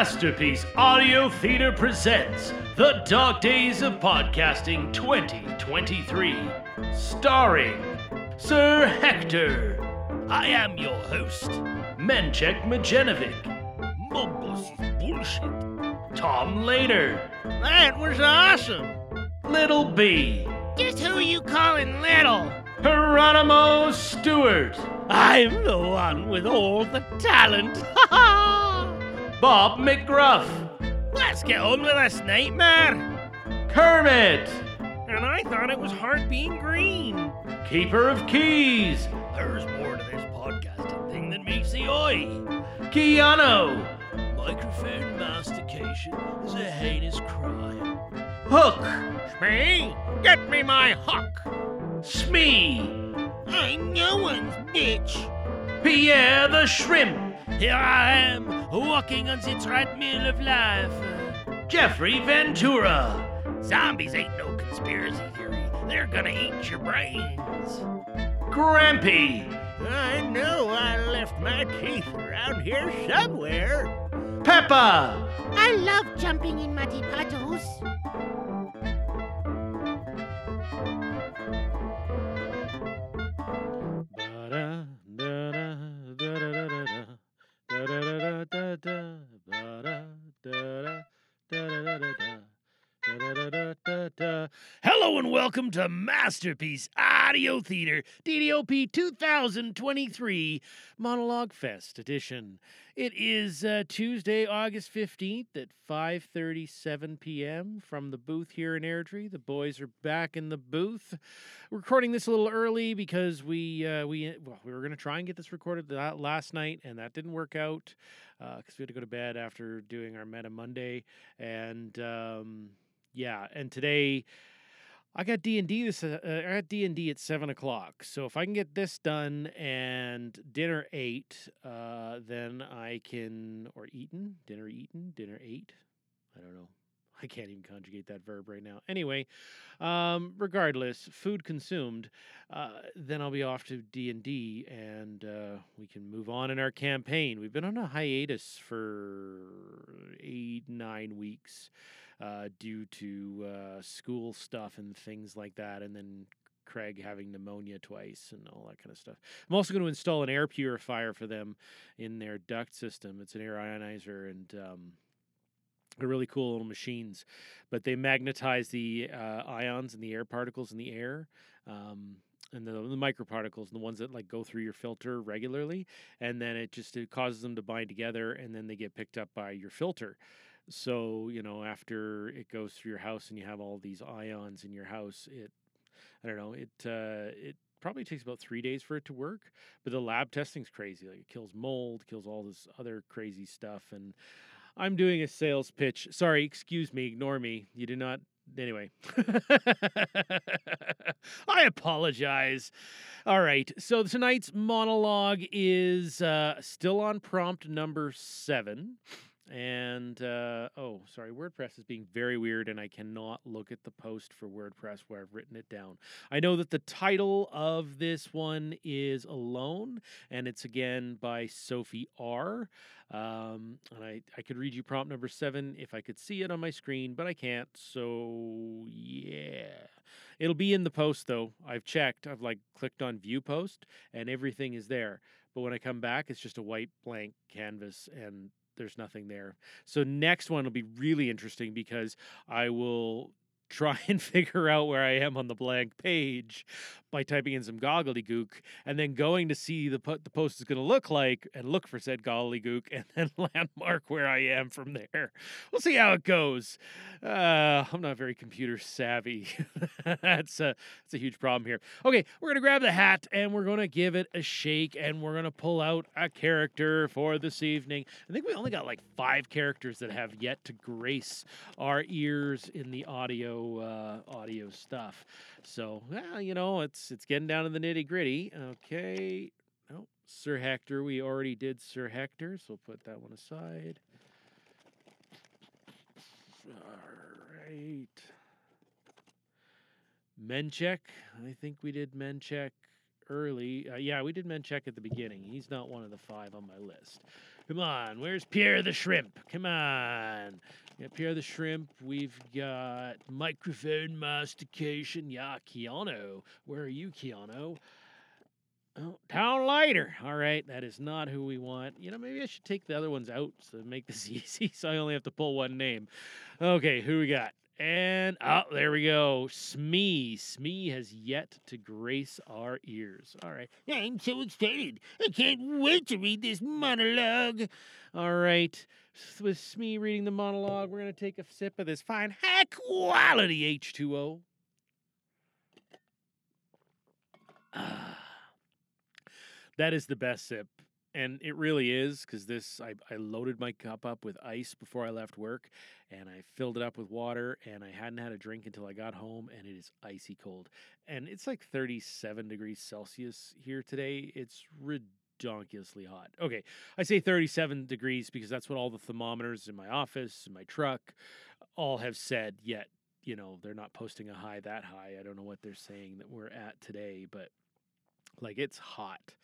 Masterpiece Audio Theater presents The Dog Days of Podcasting 2023, starring Sir Hector. I am your host, Menchek Majenovic. Mumbles is bullshit. Tom Later. That was awesome. Little B. Just who you calling little? Hieronymo Stewart. I'm the one with all the talent. Ha ha! Bob McGruff. Let's get on with this nightmare. Kermit. And I thought it was hard being green. Keeper of Keys. There's more to this podcasting thing than meets the eye. Keanu. Microphone mastication is a heinous crime. Hook. Me? Get me my hook. Smee. I'm no one's bitch. Pierre the Shrimp. Here I am, walking on the treadmill of life. Jeffrey Ventura. Zombies ain't no conspiracy theory. They're gonna eat your brains. Grampy. I know I left my teeth around here somewhere. Peppa. I love jumping in muddy puddles. And welcome to Masterpiece Audio Theater, DDOP 2023 Monologue Fest edition. It is uh, Tuesday, August 15th at 5:37 p.m. from the booth here in Airdrie. The boys are back in the booth. Recording this a little early because we uh, we well, we were going to try and get this recorded last night and that didn't work out because we had to go to bed after doing our Meta Monday and um, yeah, and today I got D and D this. Uh, I got D and D at seven o'clock. So if I can get this done and dinner eight, uh, then I can or eaten dinner eaten dinner eight. I don't know. I can't even conjugate that verb right now. Anyway, um, regardless, food consumed, uh, then I'll be off to D and D, and uh, we can move on in our campaign. We've been on a hiatus for eight nine weeks uh, due to uh, school stuff and things like that, and then Craig having pneumonia twice and all that kind of stuff. I'm also going to install an air purifier for them in their duct system. It's an air ionizer and. Um, really cool little machines, but they magnetize the uh, ions and the air particles in the air. Um, and the, the microparticles and the ones that like go through your filter regularly and then it just it causes them to bind together and then they get picked up by your filter so, you know, after it goes through your house and you have all these ions in your house, it, I don't know, it, uh, it probably takes about three days for it to work. But the lab testing's crazy. Like it kills mold, kills all this other crazy stuff. And I'm doing a sales pitch. Sorry, excuse me, ignore me. You do not. Anyway, I apologize. All right. So tonight's monologue is uh, still on prompt number seven. And uh, oh, sorry, WordPress is being very weird, and I cannot look at the post for WordPress where I've written it down. I know that the title of this one is Alone, and it's again by Sophie R. Um, and I, I could read you prompt number seven if I could see it on my screen, but I can't. So yeah, it'll be in the post though. I've checked. I've like clicked on View Post, and everything is there. But when I come back, it's just a white blank canvas, and there's nothing there. So next one will be really interesting because I will try and figure out where I am on the blank page by typing in some gobbledygook and then going to see the po- the post is going to look like and look for said gobbledygook and then landmark where I am from there. We'll see how it goes. Uh, I'm not very computer savvy. that's a that's a huge problem here. Okay, we're gonna grab the hat and we're gonna give it a shake and we're gonna pull out a character for this evening. I think we only got like five characters that have yet to grace our ears in the audio uh, audio stuff. So, well, you know, it's it's getting down to the nitty gritty. Okay. No, Sir Hector. We already did Sir Hector, so we'll put that one aside. All right. Menchek. I think we did Menchek early. Uh, yeah, we did Menchek at the beginning. He's not one of the five on my list. Come on, where's Pierre the Shrimp? Come on. Yeah, Pierre the Shrimp. We've got microphone mastication. Yeah, Keanu. Where are you, Keanu? Oh, Town Lighter. All right, that is not who we want. You know, maybe I should take the other ones out to make this easy so I only have to pull one name. Okay, who we got? And oh, there we go. Smee. Smee has yet to grace our ears. All right. I'm so excited. I can't wait to read this monologue. All right. With Smee reading the monologue, we're going to take a sip of this fine, high quality H2O. Ah. That is the best sip. And it really is because this, I, I loaded my cup up with ice before I left work and I filled it up with water and I hadn't had a drink until I got home and it is icy cold. And it's like 37 degrees Celsius here today. It's ridiculously hot. Okay, I say 37 degrees because that's what all the thermometers in my office, in my truck, all have said, yet, you know, they're not posting a high that high. I don't know what they're saying that we're at today, but like it's hot.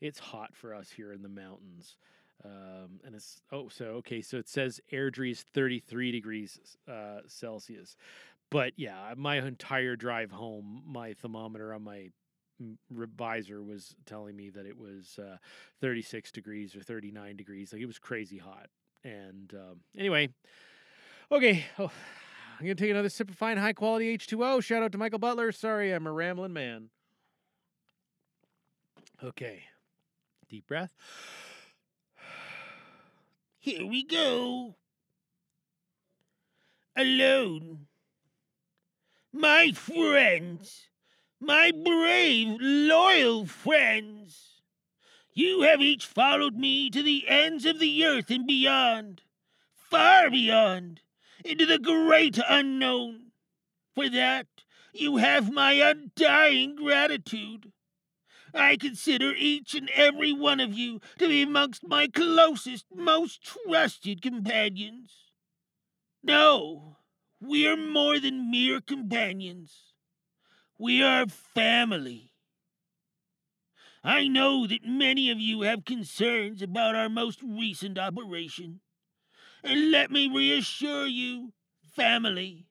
It's hot for us here in the mountains. Um, and it's oh so okay so it says Airdrie is 33 degrees uh, Celsius, but yeah, my entire drive home, my thermometer on my m- r- visor was telling me that it was uh, 36 degrees or 39 degrees. Like it was crazy hot. And um, anyway, okay, oh, I'm gonna take another sip of fine, high quality H2O. Shout out to Michael Butler. Sorry, I'm a rambling man. Okay, deep breath. Here we go. Alone. My friends, my brave, loyal friends, you have each followed me to the ends of the earth and beyond, far beyond, into the great unknown. For that, you have my undying gratitude. I consider each and every one of you to be amongst my closest, most trusted companions. No, we are more than mere companions. We are family. I know that many of you have concerns about our most recent operation. And let me reassure you, family,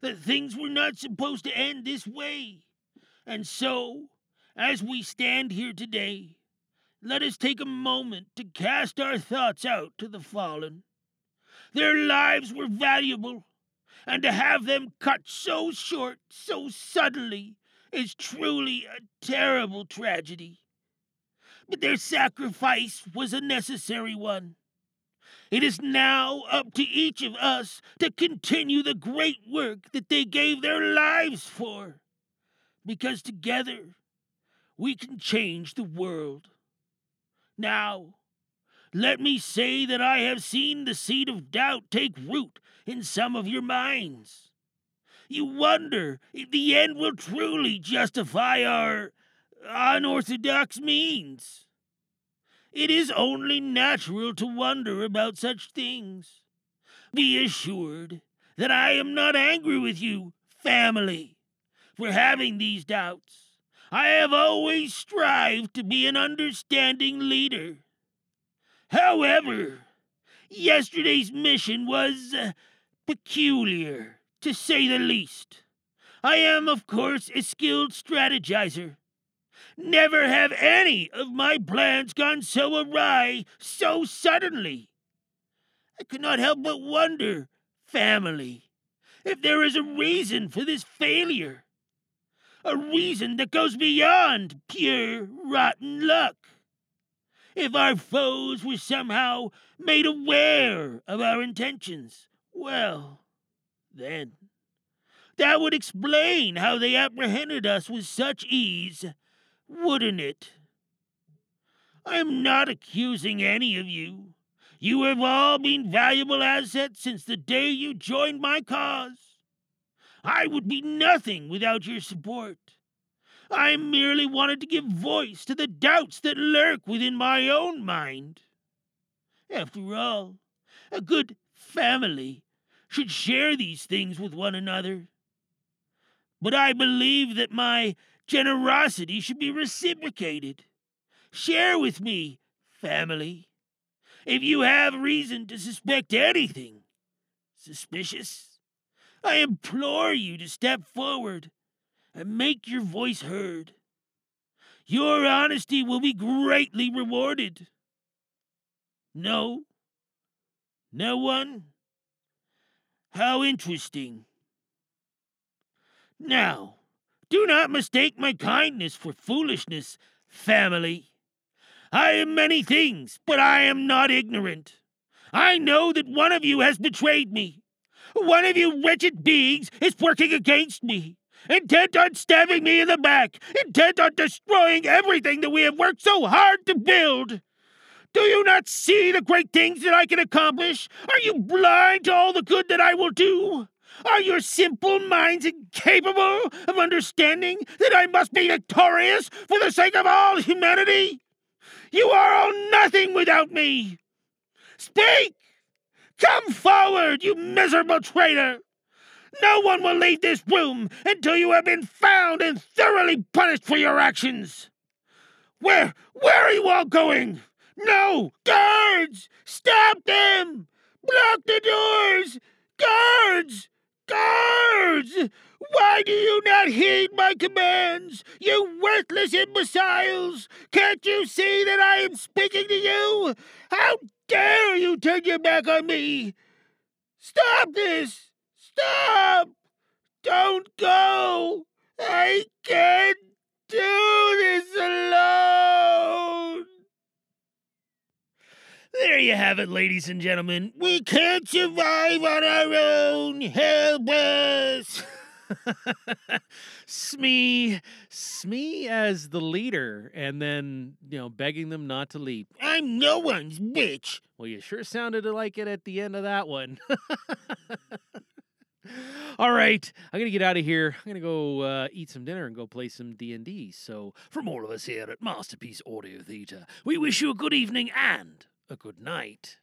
that things were not supposed to end this way. And so, as we stand here today, let us take a moment to cast our thoughts out to the fallen. Their lives were valuable, and to have them cut so short, so suddenly, is truly a terrible tragedy. But their sacrifice was a necessary one. It is now up to each of us to continue the great work that they gave their lives for, because together we can change the world. Now, let me say that I have seen the seed of doubt take root in some of your minds. You wonder if the end will truly justify our unorthodox means. It is only natural to wonder about such things. Be assured that I am not angry with you, family, for having these doubts. I have always strived to be an understanding leader. However, yesterday's mission was uh, peculiar, to say the least. I am, of course, a skilled strategizer. Never have any of my plans gone so awry so suddenly. I could not help but wonder, family, if there is a reason for this failure a reason that goes beyond pure rotten luck. If our foes were somehow made aware of our intentions, well, then, that would explain how they apprehended us with such ease, wouldn't it? I am not accusing any of you. You have all been valuable assets since the day you joined my cause. I would be nothing without your support. I merely wanted to give voice to the doubts that lurk within my own mind. After all, a good family should share these things with one another. But I believe that my generosity should be reciprocated. Share with me, family. if you have reason to suspect anything suspicious, I implore you to step forward and make your voice heard. Your honesty will be greatly rewarded. No? No one? How interesting. Now, do not mistake my kindness for foolishness, family. I am many things, but I am not ignorant. I know that one of you has betrayed me. One of you wretched beings is working against me, intent on stabbing me in the back, intent on destroying everything that we have worked so hard to build. Do you not see the great things that I can accomplish? Are you blind to all the good that I will do? Are your simple minds incapable of understanding that I must be victorious for the sake of all humanity? You are all nothing without me. Speak! Come forward, you miserable traitor! No one will leave this room until you have been found and thoroughly punished for your actions. Where, where are you all going? No! Guards! Stop them! Block the doors! Guards! Guards! Why do you not heed my commands? You worthless imbeciles! Can't you see that I am speaking to you? How dare you turn your back on me? Stop this! Stop! Don't go! I can't do this alone! There you have it, ladies and gentlemen. We can't survive on our own. Help us! Smee, Smee as the leader, and then, you know, begging them not to leap. I'm no one's bitch. Well, you sure sounded like it at the end of that one. All right, I'm gonna get out of here. I'm gonna go uh, eat some dinner and go play some D and D. So, from all of us here at Masterpiece Audio Theatre, we wish you a good evening and a good night.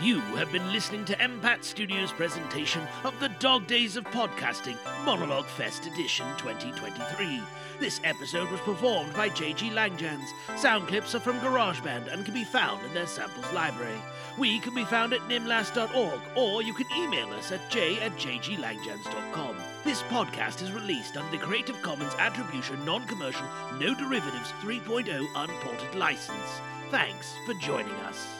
You have been listening to MPAT Studios' presentation of the Dog Days of Podcasting Monologue Fest Edition 2023. This episode was performed by JG Langejans. Sound clips are from GarageBand and can be found in their samples library. We can be found at nimlas.org or you can email us at j at jglangejans.com. This podcast is released under the Creative Commons Attribution Non Commercial No Derivatives 3.0 Unported license. Thanks for joining us.